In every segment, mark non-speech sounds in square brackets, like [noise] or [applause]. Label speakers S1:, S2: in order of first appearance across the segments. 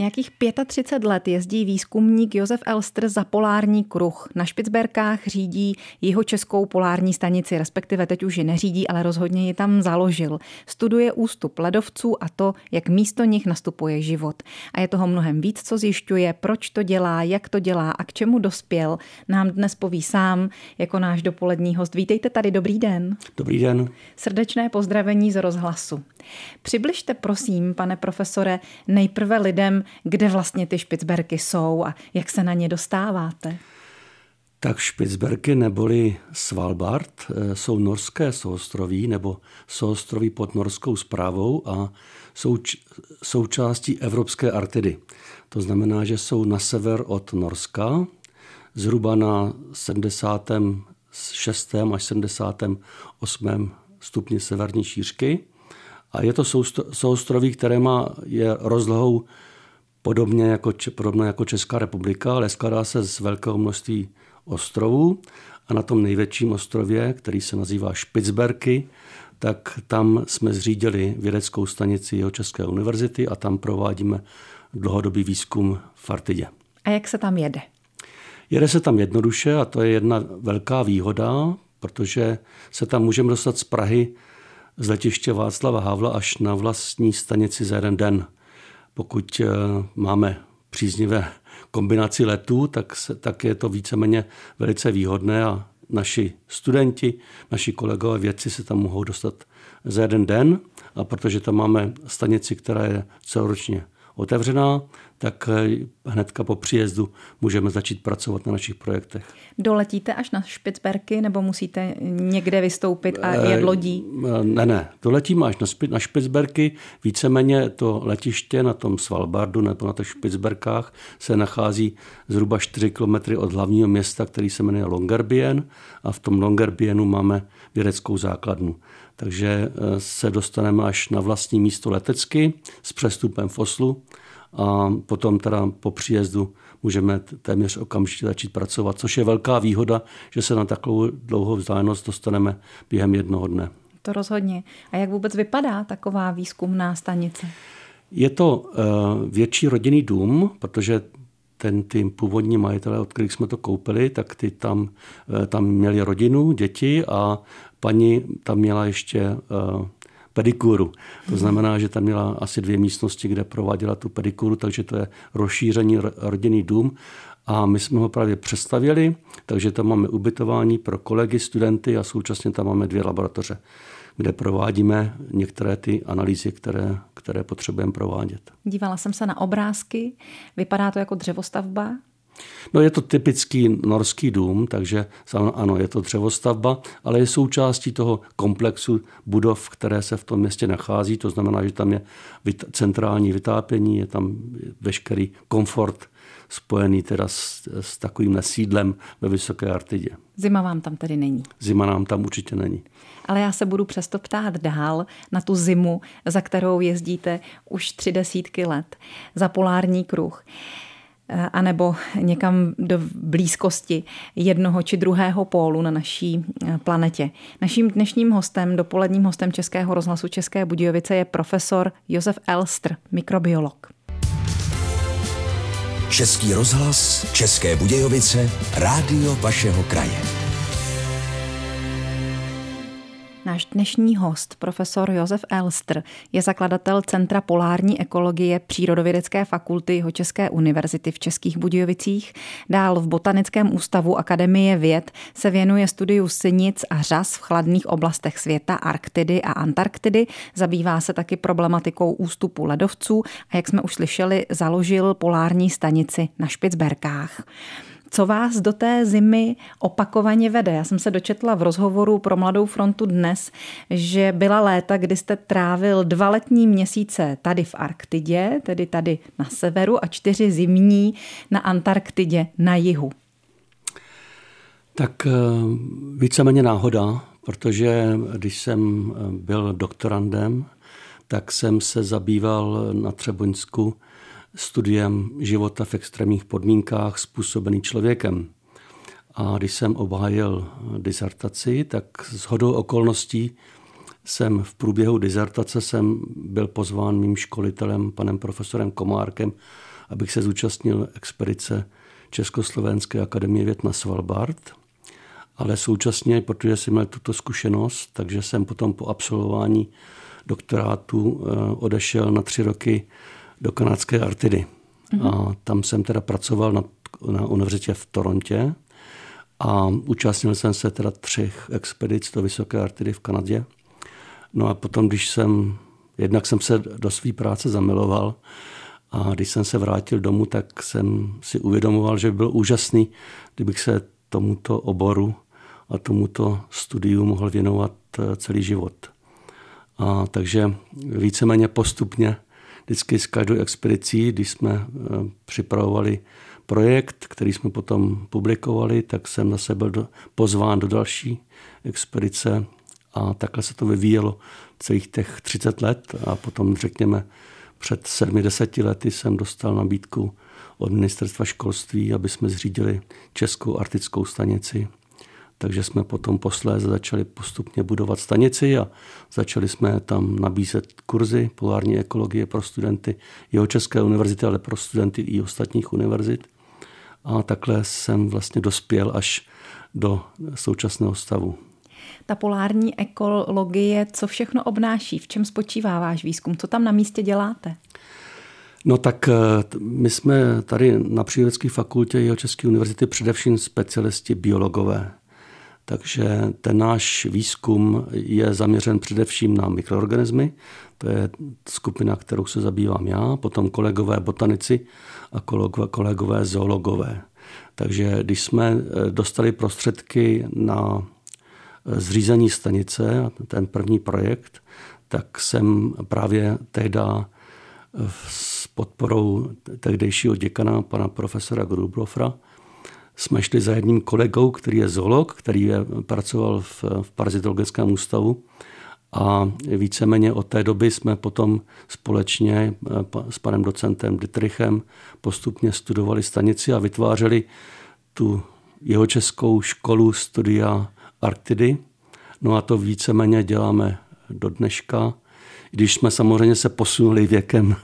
S1: Nějakých 35 let jezdí výzkumník Josef Elster za polární kruh. Na Špicberkách řídí jeho českou polární stanici, respektive teď už ji neřídí, ale rozhodně ji tam založil. Studuje ústup ledovců a to, jak místo nich nastupuje život. A je toho mnohem víc, co zjišťuje, proč to dělá, jak to dělá a k čemu dospěl, nám dnes poví sám jako náš dopolední host. Vítejte tady, dobrý den.
S2: Dobrý den.
S1: Srdečné pozdravení z rozhlasu. Přibližte prosím, pane profesore, nejprve lidem, kde vlastně ty Špicberky jsou a jak se na ně dostáváte.
S2: Tak Špicberky neboli Svalbard eh, jsou norské soustroví nebo soustroví pod norskou zprávou a jsou součástí Evropské Arktidy. To znamená, že jsou na sever od Norska, zhruba na 76. až 78. stupni severní šířky. A je to soustroví, které má, je rozlohou podobně jako, podobně jako Česká republika, ale skládá se z velkého množství ostrovů. A na tom největším ostrově, který se nazývá Špicberky, tak tam jsme zřídili vědeckou stanici jeho České univerzity a tam provádíme dlouhodobý výzkum v Artidě.
S1: A jak se tam jede?
S2: Jede se tam jednoduše a to je jedna velká výhoda, protože se tam můžeme dostat z Prahy z letiště Václava Havla až na vlastní stanici za jeden den. Pokud eh, máme příznivé kombinaci letů, tak, se, tak je to víceméně velice výhodné a naši studenti, naši kolegové vědci se tam mohou dostat za jeden den. A protože tam máme stanici, která je celoročně otevřená, tak eh, hnedka po příjezdu můžeme začít pracovat na našich projektech.
S1: Doletíte až na Špicberky nebo musíte někde vystoupit a jet eh, lodí?
S2: Ne, ne, doletíme až na Špicberky. Víceméně to letiště na tom Svalbardu nebo na těch Špicberkách se nachází zhruba 4 kilometry od hlavního města, který se jmenuje Longyearbyen a v tom Longyearbyenu máme vědeckou základnu. Takže eh, se dostaneme až na vlastní místo letecky s přestupem v Oslu a potom teda po příjezdu můžeme téměř okamžitě začít pracovat, což je velká výhoda, že se na takovou dlouhou vzdálenost dostaneme během jednoho dne.
S1: To rozhodně. A jak vůbec vypadá taková výzkumná stanice?
S2: Je to uh, větší rodinný dům, protože ten, ty původní majitelé, od kterých jsme to koupili, tak ty tam, uh, tam měli rodinu, děti a paní tam měla ještě uh, pedikuru. To znamená, že tam měla asi dvě místnosti, kde prováděla tu pedikuru, takže to je rozšířený rodinný dům. A my jsme ho právě přestavěli, takže tam máme ubytování pro kolegy, studenty a současně tam máme dvě laboratoře, kde provádíme některé ty analýzy, které, které potřebujeme provádět.
S1: Dívala jsem se na obrázky, vypadá to jako dřevostavba,
S2: No je to typický norský dům, takže ano, je to dřevostavba, ale je součástí toho komplexu budov, které se v tom městě nachází. To znamená, že tam je centrální vytápění, je tam veškerý komfort spojený teda s, s takovým nesídlem ve Vysoké Artidě.
S1: Zima vám tam tedy není?
S2: Zima nám tam určitě není.
S1: Ale já se budu přesto ptát dál na tu zimu, za kterou jezdíte už tři desítky let, za polární kruh. Eh, anebo někam do blízkosti jednoho či druhého pólu na naší eh, planetě. Naším dnešním hostem, dopoledním hostem Českého rozhlasu České Budějovice je profesor Josef Elstr, mikrobiolog.
S3: Český rozhlas, České Budějovice, rádio vašeho kraje.
S1: Náš dnešní host, profesor Josef Elster, je zakladatel Centra polární ekologie Přírodovědecké fakulty České univerzity v Českých Budějovicích. Dál v Botanickém ústavu Akademie věd se věnuje studiu synic a řas v chladných oblastech světa, Arktidy a Antarktidy. Zabývá se taky problematikou ústupu ledovců a jak jsme už slyšeli, založil polární stanici na Špicberkách. Co vás do té zimy opakovaně vede? Já jsem se dočetla v rozhovoru pro Mladou frontu dnes, že byla léta, kdy jste trávil dva letní měsíce tady v Arktidě, tedy tady na severu, a čtyři zimní na Antarktidě na jihu.
S2: Tak eh, víceméně náhoda, protože když jsem eh, byl doktorandem, tak jsem se zabýval na Třeboňsku studiem života v extrémních podmínkách způsobený člověkem. A když jsem obhájil disertaci, tak s hodou okolností jsem v průběhu dizertace jsem byl pozván mým školitelem, panem profesorem Komárkem, abych se zúčastnil expedice Československé akademie věd na Svalbard. Ale současně, protože jsem měl tuto zkušenost, takže jsem potom po absolvování doktorátu eh, odešel na tři roky do kanadské Artidy. Mm-hmm. A tam jsem teda pracoval na, na univerzitě v Torontě a účastnil jsem se teda třech expedic do Vysoké Artidy v Kanadě. No a potom, když jsem, jednak jsem se do své práce zamiloval a když jsem se vrátil domů, tak jsem si uvědomoval, že by byl úžasný, kdybych se tomuto oboru a tomuto studiu mohl věnovat eh, celý život. A takže víceméně postupně vždycky s každou expedicí, když jsme eh, připravovali projekt, který jsme potom publikovali, tak jsem zase byl pozván do další expedice a takhle se to vyvíjelo celých těch 30 let a potom řekněme před 70 lety jsem dostal nabídku od ministerstva školství, aby jsme zřídili Českou arktickou stanici takže jsme potom posléze začali postupně budovat stanici a začali jsme tam nabízet kurzy polární ekologie pro studenty jeho České univerzity, ale pro studenty i ostatních univerzit. A takhle jsem vlastně dospěl až do současného stavu.
S1: Ta polární ekologie, co všechno obnáší? V čem spočívá váš výzkum? Co tam na místě děláte?
S2: No tak eh, my jsme tady na Přírodecké fakultě jeho České univerzity především specialisti biologové. Takže ten náš výzkum je zaměřen především na mikroorganismy, to je skupina, kterou se zabývám já, potom kolegové botanici a kolegové zoologové. Takže když jsme eh, dostali prostředky na eh, zřízení stanice, ten první projekt, tak jsem právě tehda eh, s podporou tehdejšího děkana, pana profesora Grublofra, jsme šli za jedním kolegou, který je zoolog, který je, pracoval v, v parazitologickém ústavu a víceméně od té doby jsme potom společně eh, s panem docentem Dietrichem postupně studovali stanici a vytvářeli tu jeho českou školu studia Arktidy. No a to víceméně děláme do dneška když jsme samozřejmě se posunuli věkem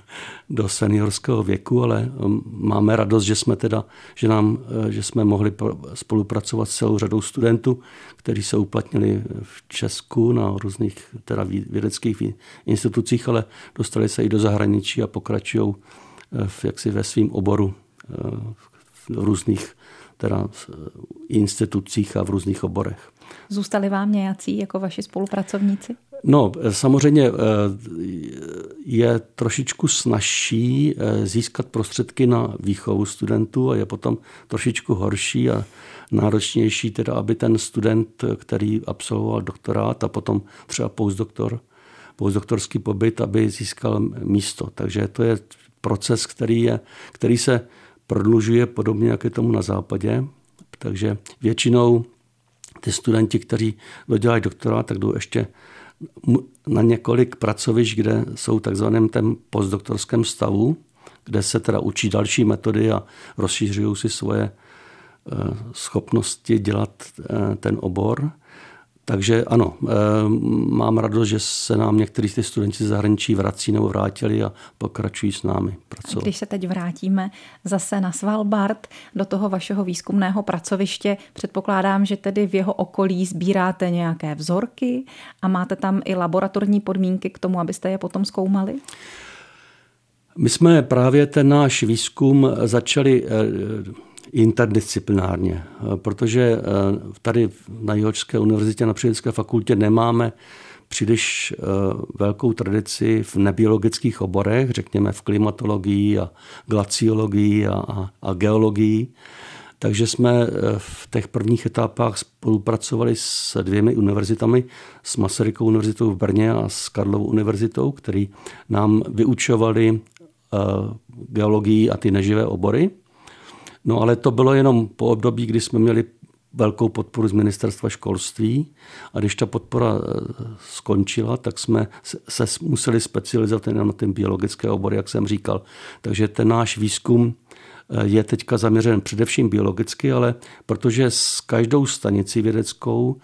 S2: do seniorského věku, ale um, máme radost, že jsme teda, že, nám, eh, že jsme mohli spolupracovat s celou řadou studentů, kteří se uplatnili v Česku na různých teda vědeckých institucích, ale dostali se i do zahraničí a pokračují eh, v, jaksi ve svém oboru eh, v různých teda institucích a v různých oborech.
S1: Zůstali vám nějací jako vaši spolupracovníci?
S2: No, samozřejmě eh, je trošičku snažší eh, získat prostředky na výchovu studentů a je potom trošičku horší a náročnější, teda aby ten student, který absolvoval doktorát a potom třeba postdoktor, postdoktorský pobyt, aby získal místo. Takže to je proces, který, je, který se prodlužuje podobně, jak je tomu na západě. Takže většinou ty studenti, kteří dodělají doktorát, tak jdou ještě na několik pracovišť, kde jsou takzvaném tém postdoktorském stavu, kde se teda učí další metody a rozšířují si svoje eh, schopnosti dělat eh, ten obor. Takže ano, eh, mám radost, že se nám někteří ty studenti z zahraničí vrací nebo vrátili a pokračují s námi pracovat.
S1: Když se teď vrátíme zase na Svalbard, do toho vašeho výzkumného pracoviště, předpokládám, že tedy v jeho okolí sbíráte nějaké vzorky a máte tam i laboratorní podmínky k tomu, abyste je potom zkoumali?
S2: My jsme právě ten náš výzkum začali eh, interdisciplinárně, protože eh, tady na Jihočské univerzitě na Přírodecké fakultě nemáme příliš eh, velkou tradici v nebiologických oborech, řekněme v klimatologii a glaciologii a, a, a geologii. Takže jsme eh, v těch prvních etapách spolupracovali s dvěmi univerzitami, s Masarykou univerzitou v Brně a s Karlovou univerzitou, který nám vyučovali geologii a ty neživé obory. No ale to bylo jenom po období, kdy jsme měli velkou podporu z ministerstva školství a když ta podpora eh, skončila, tak jsme se museli specializovat na ten biologické obor, jak jsem říkal. Takže ten náš výzkum eh, je teďka zaměřen především biologicky, ale protože s každou stanicí vědeckou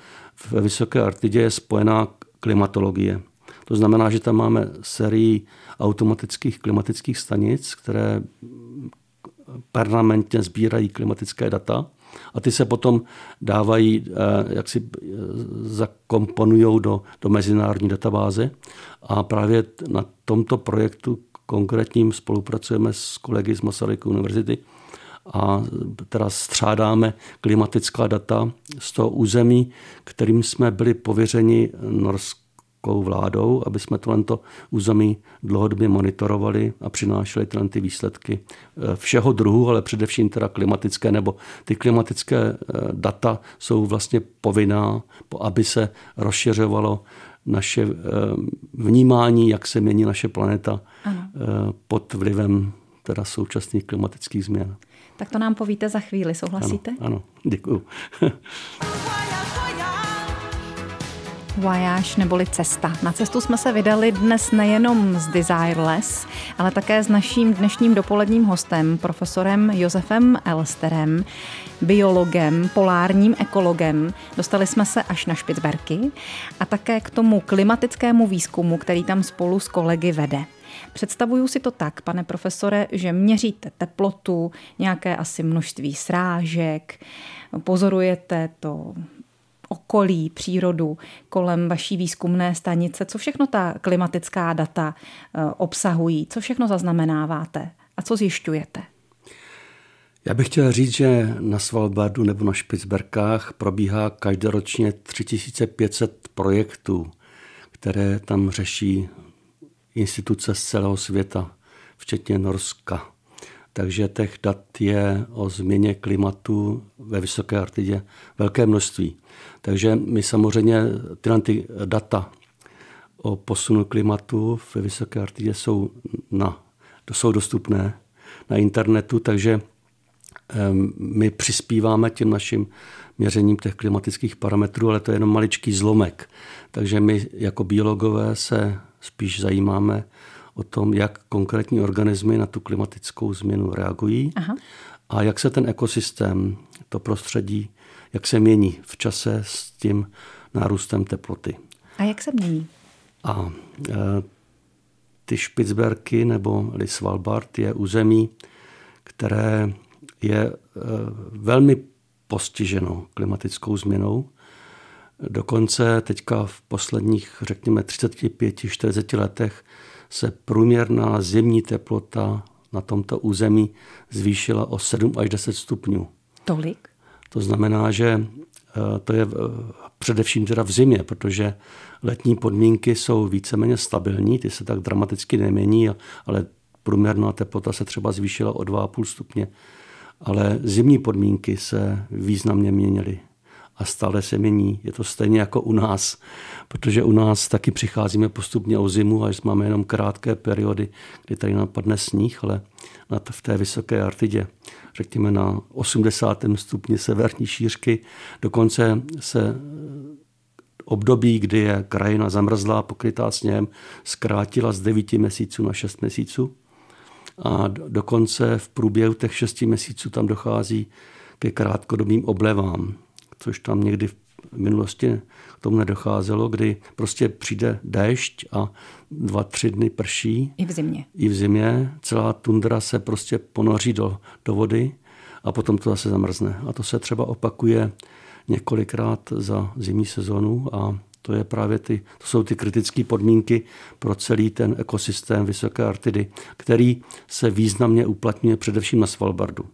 S2: ve Vysoké Artidě je spojená klimatologie. To znamená, že tam máme sérii automatických klimatických stanic, které permanentně sbírají klimatické data a ty se potom dávají, eh, jak si eh, zakomponují do, do mezinárodní databáze. A právě na tomto projektu konkrétním spolupracujeme s kolegy z Masaryky univerzity a teda střádáme klimatická data z toho území, kterým jsme byli pověřeni Norsk, českou vládou, aby jsme tohle území dlouhodobě monitorovali a přinášeli tyhle ty výsledky eh, všeho druhu, ale především teda klimatické, nebo ty klimatické eh, data jsou vlastně povinná, aby se rozšiřovalo naše eh, vnímání, jak se mění naše planeta ano. pod vlivem teda současných klimatických změn.
S1: Tak to nám povíte za chvíli, souhlasíte?
S2: Ano, ano děkuju. [laughs]
S1: Voyage neboli cesta. Na cestu jsme se vydali dnes nejenom z Desireless, ale také s naším dnešním dopoledním hostem, profesorem Josefem Elsterem, biologem, polárním ekologem. Dostali jsme se až na Špicberky a také k tomu klimatickému výzkumu, který tam spolu s kolegy vede. Představuju si to tak, pane profesore, že měříte teplotu, nějaké asi množství srážek, pozorujete to okolí, přírodu kolem vaší výzkumné stanice, co všechno ta klimatická data eh, obsahují, co všechno zaznamenáváte a co zjišťujete?
S2: Já bych chtěl říct, že na Svalbardu nebo na Špicberkách probíhá každoročně 3500 projektů, které tam řeší instituce z celého světa, včetně Norska. Takže těch dat je o změně klimatu ve Vysoké Arktidě velké množství. Takže my samozřejmě tyhle ty data o posunu klimatu ve Vysoké Arktidě jsou, na, jsou dostupné na internetu, takže my přispíváme těm našim měřením těch klimatických parametrů, ale to je jenom maličký zlomek. Takže my jako biologové se spíš zajímáme o tom, jak konkrétní organismy na tu klimatickou změnu reagují Aha. a jak se ten ekosystém, to prostředí, jak se mění v čase s tím nárůstem teploty.
S1: A jak se mění?
S2: A e, ty Špicberky nebo Svalbard je území, které je e, velmi postiženo klimatickou změnou. Dokonce teďka v posledních, řekněme, 35-40 letech se průměrná zimní teplota na tomto území zvýšila o 7 až 10 stupňů.
S1: Tolik?
S2: To znamená, že eh, to je eh, především teda v zimě, protože letní podmínky jsou víceméně stabilní, ty se tak dramaticky nemění, ale průměrná teplota se třeba zvýšila o 2,5 stupně. Ale zimní podmínky se významně měnily a stále se mění. Je to stejně jako u nás, protože u nás taky přicházíme postupně o zimu, až máme jenom krátké periody, kdy tady napadne sníh, ale v té vysoké Artidě, řekněme na 80. stupni severní šířky, dokonce se období, kdy je krajina zamrzlá, pokrytá sněhem, zkrátila z 9 měsíců na 6 měsíců. A dokonce v průběhu těch 6 měsíců tam dochází ke krátkodobým oblevám což tam někdy v minulosti k tomu nedocházelo, kdy prostě přijde déšť a dva, tři dny prší.
S1: I v zimě.
S2: I v zimě. Celá tundra se prostě ponoří do, do vody a potom to zase zamrzne. A to se třeba opakuje několikrát za zimní sezonu a to, je právě ty, to jsou ty kritické podmínky pro celý ten ekosystém Vysoké Artidy, který se významně uplatňuje především na Svalbardu.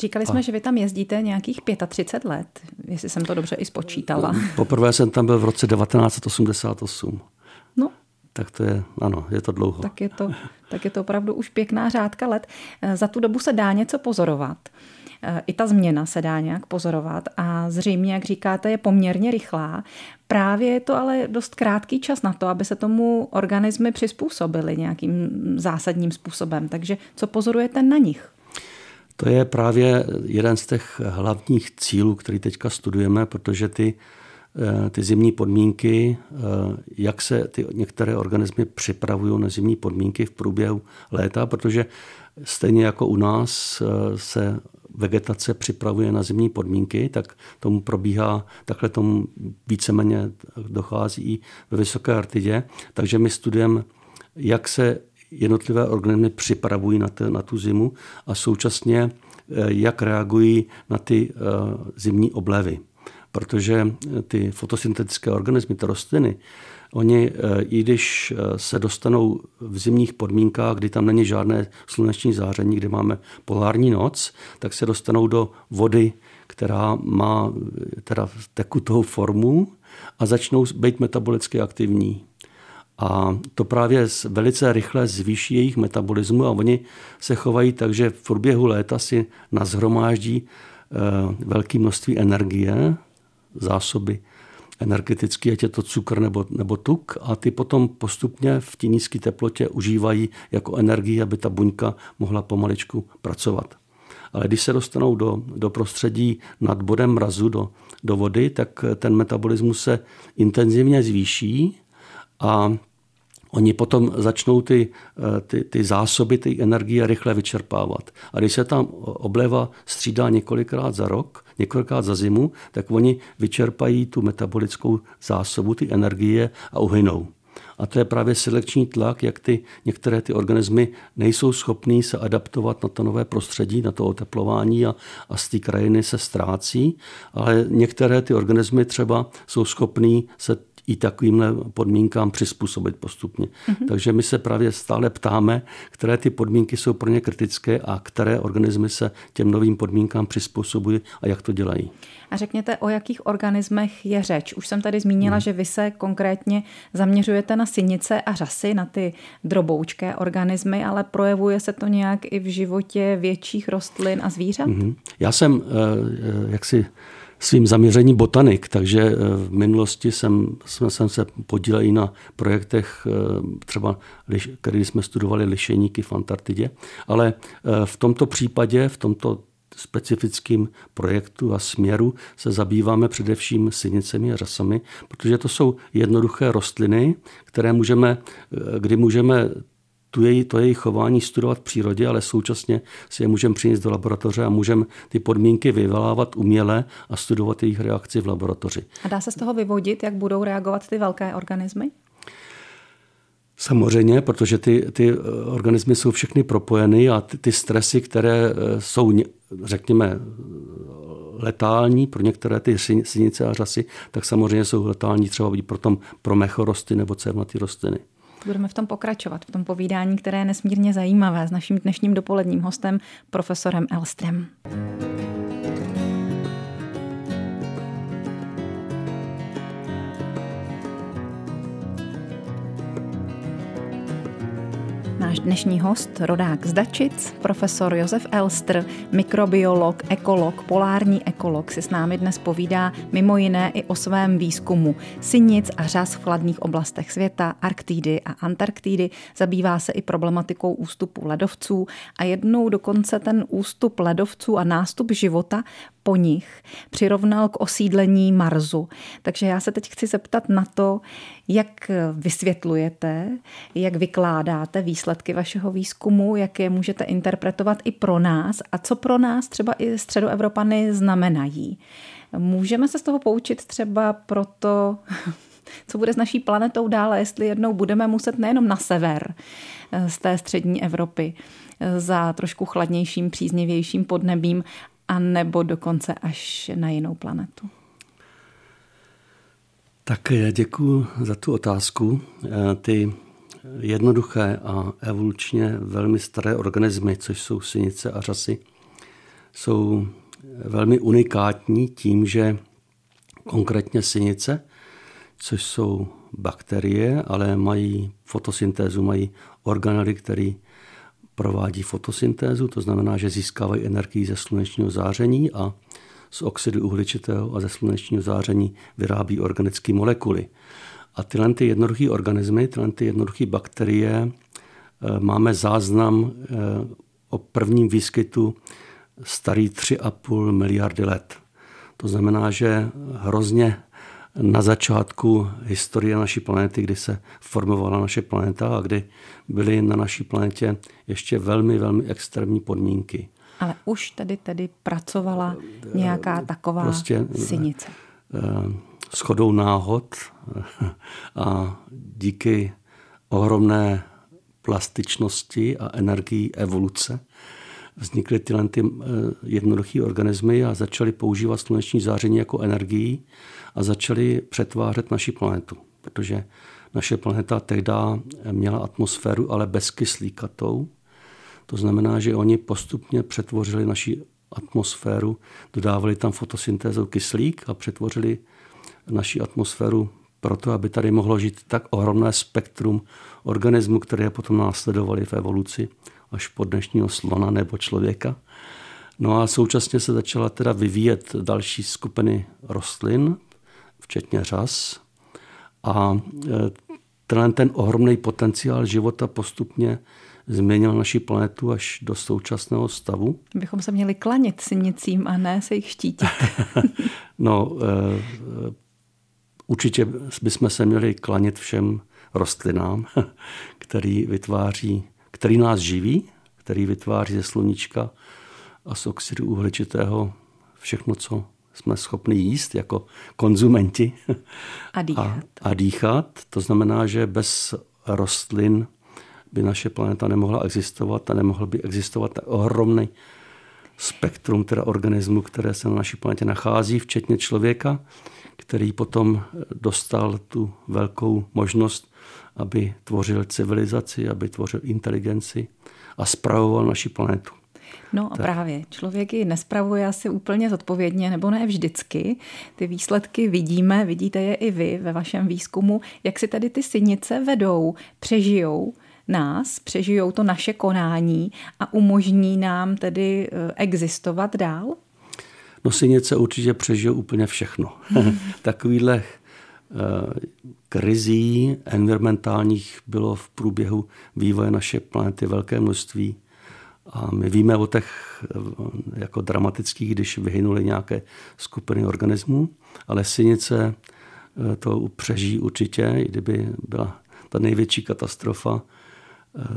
S1: Říkali jsme, a... že vy tam jezdíte nějakých 35 let, jestli jsem to dobře i spočítala.
S2: Poprvé jsem tam byl v roce 1988.
S1: No.
S2: Tak to je, ano, je to dlouho.
S1: Tak je to, tak je to opravdu už pěkná řádka let. Eh, za tu dobu se dá něco pozorovat. Eh, I ta změna se dá nějak pozorovat a zřejmě, jak říkáte, je poměrně rychlá. Právě je to ale dost krátký čas na to, aby se tomu organismy přizpůsobily nějakým zásadním způsobem. Takže co pozorujete na nich?
S2: To je právě jeden z těch hlavních cílů, který teďka studujeme, protože ty, eh, ty zimní podmínky, eh, jak se ty některé organismy připravují na zimní podmínky v průběhu léta, protože stejně jako u nás eh, se vegetace připravuje na zimní podmínky, tak tomu probíhá, takhle tomu víceméně dochází i ve Vysoké Artidě. Takže my studujeme, jak se jednotlivé organismy připravují na, te, na tu zimu a současně eh, jak reagují na ty uh, zimní oblevy. Protože ty fotosyntetické organismy, ty rostliny, Oni, eh, i když eh, se dostanou v zimních podmínkách, kdy tam není žádné sluneční záření, kde máme polární noc, tak se dostanou do vody, která má eh, teda tekutou formu a začnou být metabolicky aktivní. A to právě velice rychle zvýší jejich metabolismu a oni se chovají tak, že v průběhu léta si nazhromáždí velké množství energie, zásoby energetický, ať je to cukr nebo, nebo tuk, a ty potom postupně v té nízké teplotě užívají jako energii, aby ta buňka mohla pomaličku pracovat. Ale když se dostanou do, do prostředí nad bodem mrazu, do, do vody, tak ten metabolismus se intenzivně zvýší a oni potom začnou ty, eh, ty, ty zásoby, ty energie rychle vyčerpávat. A když se tam obleva střídá několikrát za rok, několikrát za zimu, tak oni vyčerpají tu metabolickou zásobu, ty energie a uhynou. A to je právě selekční tlak, jak ty, některé ty organismy nejsou schopní se adaptovat na to nové prostředí, na to oteplování a, a z té krajiny se ztrácí, ale některé ty organismy třeba jsou schopní se i takovýmhle podmínkám přizpůsobit postupně. Mm-hmm. Takže my se právě stále ptáme, které ty podmínky jsou pro ně kritické a které organismy se těm novým podmínkám přizpůsobují a jak to dělají.
S1: A řekněte, o jakých organismech je řeč? Už jsem tady zmínila, hmm. že vy se konkrétně zaměřujete na synice a řasy, na ty droboučké organismy, ale projevuje se to nějak i v životě větších rostlin a zvířat? Hmm.
S2: Já jsem eh, jaksi svým zaměřením botanik, takže eh, v minulosti jsem, jsme, jsem se podílel i na projektech, eh, třeba, který jsme studovali lišeníky v Antarktidě, ale eh, v tomto případě, v tomto specifickým projektu a směru se zabýváme především synicemi a řasami, protože to jsou jednoduché rostliny, které můžeme, kdy můžeme tu její, to její chování studovat v přírodě, ale současně si je můžeme přinést do laboratoře a můžeme ty podmínky vyvolávat uměle a studovat jejich reakci v laboratoři.
S1: A dá se z toho vyvodit, jak budou reagovat ty velké organismy?
S2: Samozřejmě, protože ty, ty eh, organismy jsou všechny propojeny a ty, ty stresy, které eh, jsou, řekněme, letální pro některé ty synice a řasy, tak samozřejmě jsou letální třeba pro, tom, pro mechorosty nebo cévnatý rostliny.
S1: Budeme v tom pokračovat, v tom povídání, které je nesmírně zajímavé s naším dnešním dopoledním hostem, profesorem Elstrem. Dnešní host, rodák z Dačic, profesor Josef Elster, mikrobiolog, ekolog, polární ekolog, si s námi dnes povídá mimo jiné i o svém výzkumu synic a řas v chladných oblastech světa, Arktídy a Antarktídy. Zabývá se i problematikou ústupu ledovců a jednou dokonce ten ústup ledovců a nástup života po nich přirovnal k osídlení Marsu. Takže já se teď chci zeptat na to, jak vysvětlujete, jak vykládáte výsledky vašeho výzkumu, jak je můžete interpretovat i pro nás a co pro nás třeba i středoevropany znamenají. Můžeme se z toho poučit třeba proto, [laughs] co bude s naší planetou dále, jestli jednou budeme muset nejenom na sever eh, z té střední Evropy eh, za trošku chladnějším, příznivějším podnebím, a nebo dokonce až na jinou planetu?
S2: Tak děkuji za tu otázku. Eh, ty jednoduché a evolučně velmi staré organismy, což jsou synice a řasy, jsou velmi unikátní tím, že konkrétně synice, což jsou bakterie, ale mají fotosyntézu, mají organely, které provádí fotosyntézu, to znamená, že získávají energii ze slunečního záření a z oxidu uhličitého a ze slunečního záření vyrábí organické molekuly. A tyhle ty jednoduché organismy, tyhle ty jednoduché bakterie, eh, máme záznam eh, o prvním výskytu starý 3,5 miliardy let. To znamená, že hrozně na začátku historie naší planety, kdy se formovala naše planeta a kdy byly na naší planetě ještě velmi, velmi extrémní podmínky.
S1: Ale už tady tedy pracovala nějaká taková prostě, synice.
S2: Schodou náhod [laughs] a díky ohromné plastičnosti a energii evoluce vznikly tyhle ty eh, jednoduché organismy a začaly používat sluneční záření jako energii a začaly přetvářet naši planetu. Protože naše planeta tehdy měla atmosféru, ale bezkyslíkatou. To znamená, že oni postupně přetvořili naši atmosféru, dodávali tam fotosyntézou kyslík a přetvořili naši atmosféru proto, aby tady mohlo žít tak ohromné spektrum organismů, které potom následovali v evoluci až po dnešního slona nebo člověka. No a současně se začala teda vyvíjet další skupiny rostlin, včetně řas. A e, ten, ten ohromný potenciál života postupně změnil naši planetu až do současného stavu.
S1: Bychom se měli klanit synicím a ne se jich štítit. [laughs] [laughs]
S2: no, e, určitě bychom se měli klanit všem rostlinám, [laughs] který vytváří, který nás živí, který vytváří ze sluníčka a z oxidu uhličitého všechno, co jsme schopni jíst jako konzumenti.
S1: A [laughs] dýchat. A,
S2: a dýchat. To znamená, že bez rostlin by naše planeta nemohla existovat a nemohl by existovat tak ohromný spektrum teda organismů, které se na naší planetě nachází, včetně člověka, který potom dostal tu velkou možnost, aby tvořil civilizaci, aby tvořil inteligenci a spravoval naši planetu.
S1: No a tak. právě, člověk ji nespravuje asi úplně zodpovědně, nebo ne vždycky. Ty výsledky vidíme, vidíte je i vy ve vašem výzkumu. Jak si tady ty synice vedou, přežijou nás, přežijou to naše konání a umožní nám tedy eh, existovat dál?
S2: No synice určitě přežijou úplně všechno. [laughs] [laughs] Takovýhle eh, krizí environmentálních bylo v průběhu vývoje naše planety velké množství. A my víme o těch eh, jako dramatických, když vyhynuly nějaké skupiny organismů, ale synice to přežijí určitě, i kdyby byla ta největší katastrofa,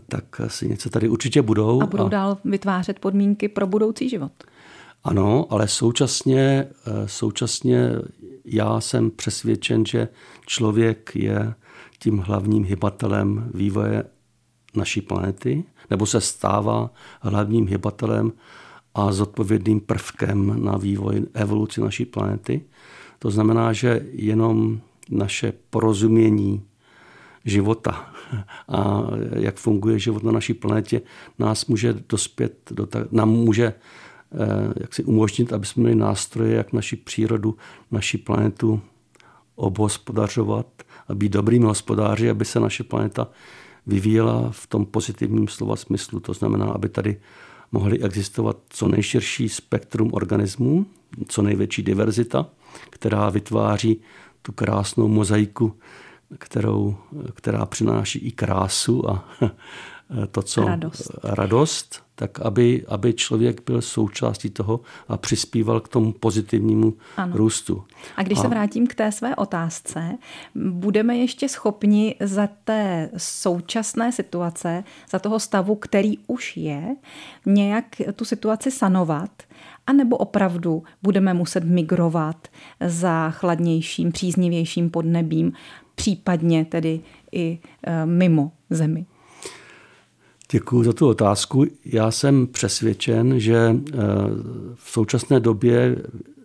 S2: tak synice tady určitě budou.
S1: A budou a... dál vytvářet podmínky pro budoucí život.
S2: Ano, ale současně, eh, současně já jsem přesvědčen, že člověk je tím hlavním hybatelem vývoje naší planety, nebo se stává hlavním hybatelem a zodpovědným prvkem na vývoj evoluci naší planety. To znamená, že jenom naše porozumění života [laughs] a jak funguje život na naší planetě nás může dospět, do ta, nám může jak si umožnit, aby jsme měli nástroje, jak naši přírodu, naši planetu obhospodařovat a být dobrými hospodáři, aby se naše planeta vyvíjela v tom pozitivním slova smyslu. To znamená, aby tady mohly existovat co nejširší spektrum organismů, co největší diverzita, která vytváří tu krásnou mozaiku, kterou, která přináší i krásu a [laughs] to, co
S1: radost,
S2: radost tak aby, aby člověk byl součástí toho a přispíval k tomu pozitivnímu ano. růstu.
S1: A když a... se vrátím k té své otázce, budeme ještě schopni za té současné situace, za toho stavu, který už je, nějak tu situaci sanovat, anebo opravdu budeme muset migrovat za chladnějším, příznivějším podnebím, případně tedy i e, mimo zemi?
S2: Děkuji za tu otázku. Já jsem přesvědčen, že eh, v současné době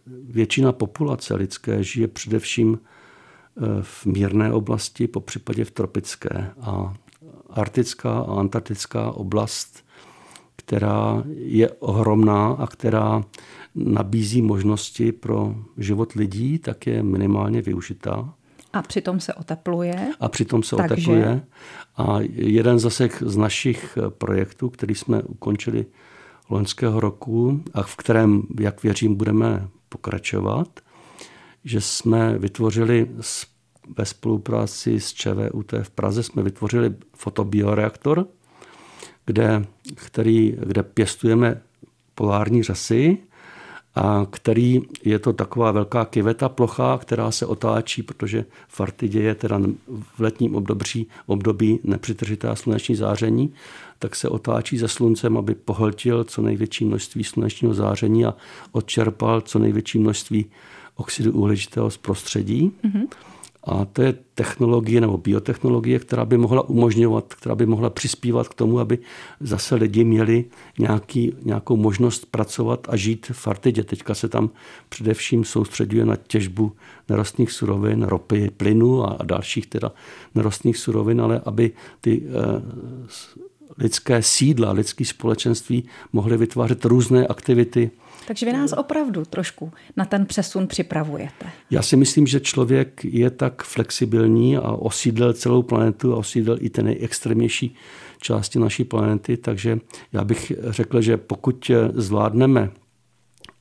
S2: většina populace lidské žije především eh, v mírné oblasti, po případě v tropické. A arktická a antarktická oblast, která je ohromná a která nabízí možnosti pro život lidí, tak je minimálně využitá.
S1: A přitom se otepluje.
S2: A přitom se Takže... otepluje. A jeden zase z našich projektů, který jsme ukončili loňského roku a v kterém, jak věřím, budeme pokračovat, že jsme vytvořili ve spolupráci s ČVUT v Praze jsme vytvořili fotobioreaktor, kde, který, kde pěstujeme polární řasy a který je to taková velká kiveta plocha, která se otáčí, protože v Artidě je teda v letním období, období nepřetržitá sluneční záření, tak se otáčí za sluncem, aby pohltil co největší množství slunečního záření a odčerpal co největší množství oxidu uhličitého z prostředí. Mm-hmm. A to je technologie nebo biotechnologie, která by mohla umožňovat, která by mohla přispívat k tomu, aby zase lidi měli nějaký, nějakou možnost pracovat a žít v Artidě. Teďka se tam především soustředuje na těžbu nerostných surovin, ropy, plynu a, dalších teda nerostných surovin, ale aby ty eh, lidské sídla, lidské společenství mohly vytvářet různé aktivity,
S1: takže vy nás opravdu trošku na ten přesun připravujete.
S2: Já si myslím, že člověk je tak flexibilní a osídlil celou planetu a osídlil i ty nejextrémnější části naší planety, takže já bych řekl, že pokud zvládneme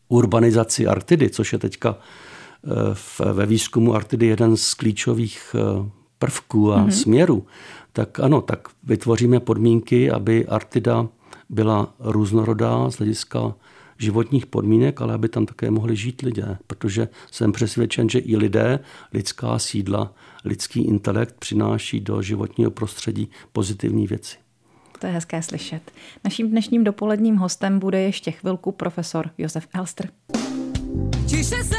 S2: urbanizaci Arktidy, což je teďka eh, ve výzkumu Arktidy jeden z klíčových eh, prvků a mm-hmm. směrů, tak ano, tak vytvoříme podmínky, aby Arktida byla různorodá z hlediska životních podmínek, ale aby tam také mohli žít lidé, protože jsem přesvědčen, že i lidé, lidská sídla, lidský intelekt přináší do životního prostředí pozitivní věci.
S1: To je hezké slyšet. Naším dnešním dopoledním hostem bude ještě chvilku profesor Josef Elster. Tiše se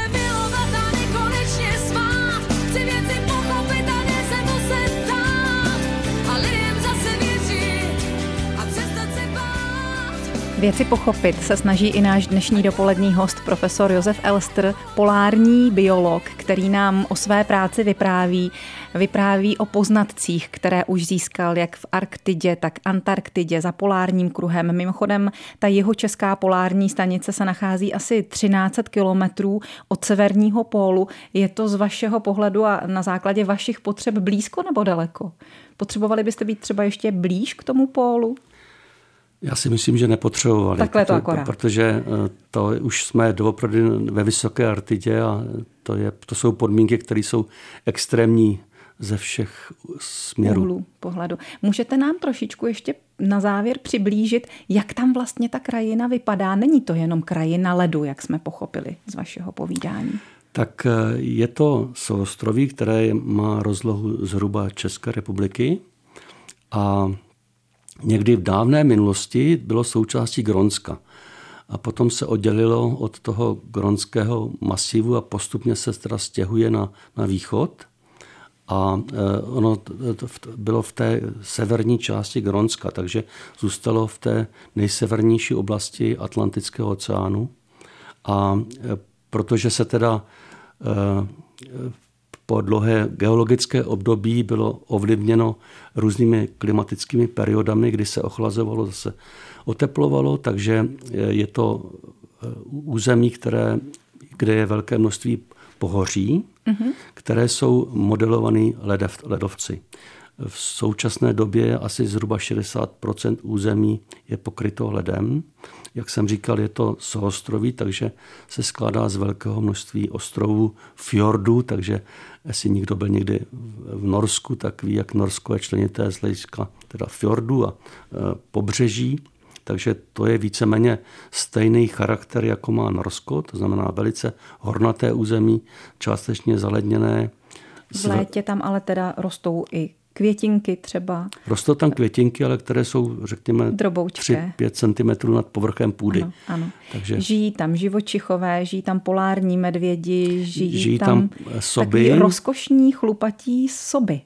S1: Věci pochopit se snaží i náš dnešní dopolední host, profesor Josef Elster, polární biolog, který nám o své práci vypráví. Vypráví o poznatcích, které už získal jak v Arktidě, tak Antarktidě za polárním kruhem. Mimochodem, ta jeho česká polární stanice se nachází asi 13 kilometrů od severního pólu. Je to z vašeho pohledu a na základě vašich potřeb blízko nebo daleko? Potřebovali byste být třeba ještě blíž k tomu pólu?
S2: Já si myslím, že nepotřebovali.
S1: Takhle to akorát.
S2: Protože eh, to už jsme doopravdy ve vysoké artidě a to, je, to jsou podmínky, které jsou extrémní ze všech směrů.
S1: Úhlu pohledu. Můžete nám trošičku ještě na závěr přiblížit, jak tam vlastně ta krajina vypadá? Není to jenom krajina ledu, jak jsme pochopili z vašeho povídání.
S2: Tak eh, je to souostroví, které má rozlohu zhruba České republiky a někdy v dávné minulosti bylo součástí Gronska. A potom se oddělilo od toho gronského masivu a postupně se teda stěhuje na, na východ. A e, ono to bylo v té severní části Gronska, takže zůstalo v té nejsevernější oblasti Atlantického oceánu. A e, protože se teda po dlouhé geologické období bylo ovlivněno různými klimatickými periodami, kdy se ochlazovalo, zase oteplovalo, takže je to eh, území, které, kde je velké množství pohoří, mm-hmm. které jsou modelované ledovci. V současné době asi zhruba 60% území je pokryto ledem. Jak jsem říkal, je to souostroví, takže se skládá z velkého množství ostrovů, fjordů, takže jestli někdo byl někdy v Norsku, tak ví, jak Norsko je členité z hlediska teda fjordu a e, pobřeží. Takže to je víceméně stejný charakter, jako má Norsko, to znamená velice hornaté území, částečně zaledněné.
S1: V létě tam ale teda rostou i květinky třeba.
S2: Rostou tam květinky, ale které jsou, řekněme, 3-5 cm nad povrchem půdy.
S1: Ano, ano. Takže... Žijí tam živočichové, žijí tam polární medvědi, žijí, žijí tam, tam soby. rozkošní chlupatí soby.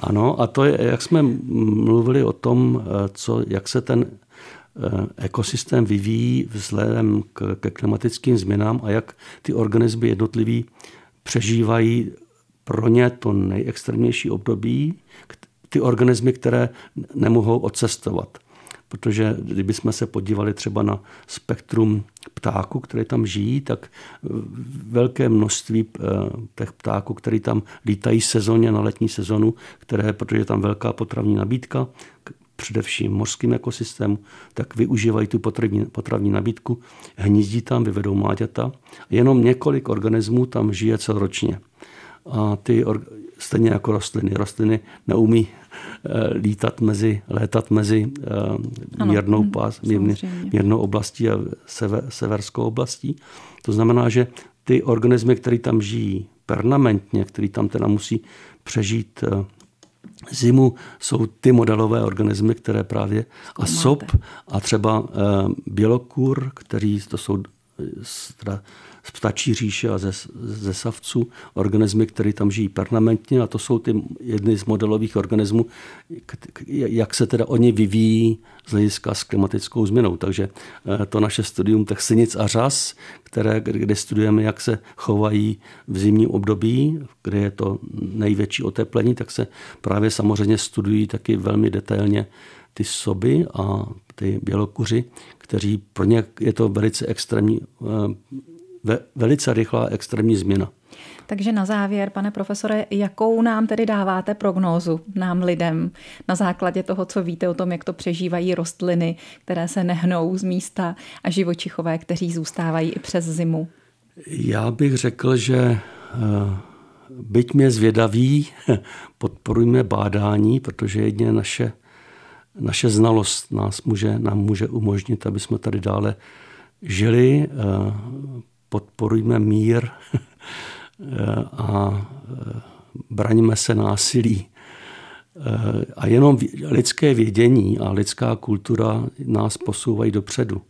S2: Ano, a to je, jak jsme mluvili o tom, co, jak se ten eh, ekosystém vyvíjí vzhledem k, ke klimatickým změnám a jak ty organismy jednotlivý přežívají pro ně to nejextrémnější období, ty organismy, které nemohou odcestovat. Protože kdybychom se podívali třeba na spektrum ptáků, které tam žijí, tak velké množství eh, těch ptáků, které tam lítají sezóně na letní sezonu, které, protože je tam velká potravní nabídka, především mořským ekosystému, tak využívají tu potravní, potravní nabídku, hnízdí tam, vyvedou mláďata. Jenom několik organismů tam žije celoročně. A ty stejně jako rostliny. Rostliny neumí eh, lítat mezi, létat mezi eh, mírnou, mhm, pás, mírný, mírnou oblastí a sever, severskou oblastí. To znamená, že ty organismy, které tam žijí permanentně, které tam teda musí přežít eh, zimu, jsou ty modelové organismy, které právě a sop a třeba bělokur, který to jsou teda z ptačí říše a ze, ze savců organismy, které tam žijí permanentně a to jsou ty jedny z modelových organismů, jak se teda oni vyvíjí z hlediska s klimatickou změnou. Takže eh, to naše studium těch synic a řas, které, kde studujeme, jak se chovají v zimním období, kde je to největší oteplení, tak se právě samozřejmě studují taky velmi detailně ty soby a ty bělokuři, kteří pro ně je to velice extrémní eh, ve, velice rychlá extrémní změna.
S1: Takže na závěr, pane profesore, jakou nám tedy dáváte prognózu nám lidem na základě toho, co víte o tom, jak to přežívají rostliny, které se nehnou z místa a živočichové, kteří zůstávají i přes zimu?
S2: Já bych řekl, že eh, byť mě zvědaví, [laughs] podporujme bádání, protože jedině naše, naše znalost nás může, nám může umožnit, aby jsme tady dále žili, eh, podporujme mír [laughs] a braňme se násilí. A jenom lidské vědění a lidská kultura nás posouvají dopředu.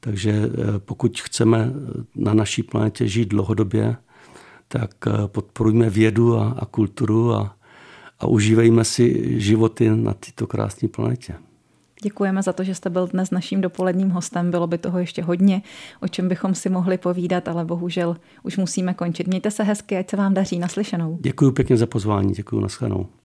S2: Takže eh, pokud chceme na naší planetě žít dlouhodobě, tak eh, podporujme vědu a, a kulturu a, a užívejme si životy na této krásné planetě.
S1: Děkujeme za to, že jste byl dnes naším dopoledním hostem. Bylo by toho ještě hodně, o čem bychom si mohli povídat, ale bohužel už musíme končit. Mějte se hezky, ať se vám daří naslyšenou.
S2: Děkuji pěkně za pozvání, děkuji, naschledanou.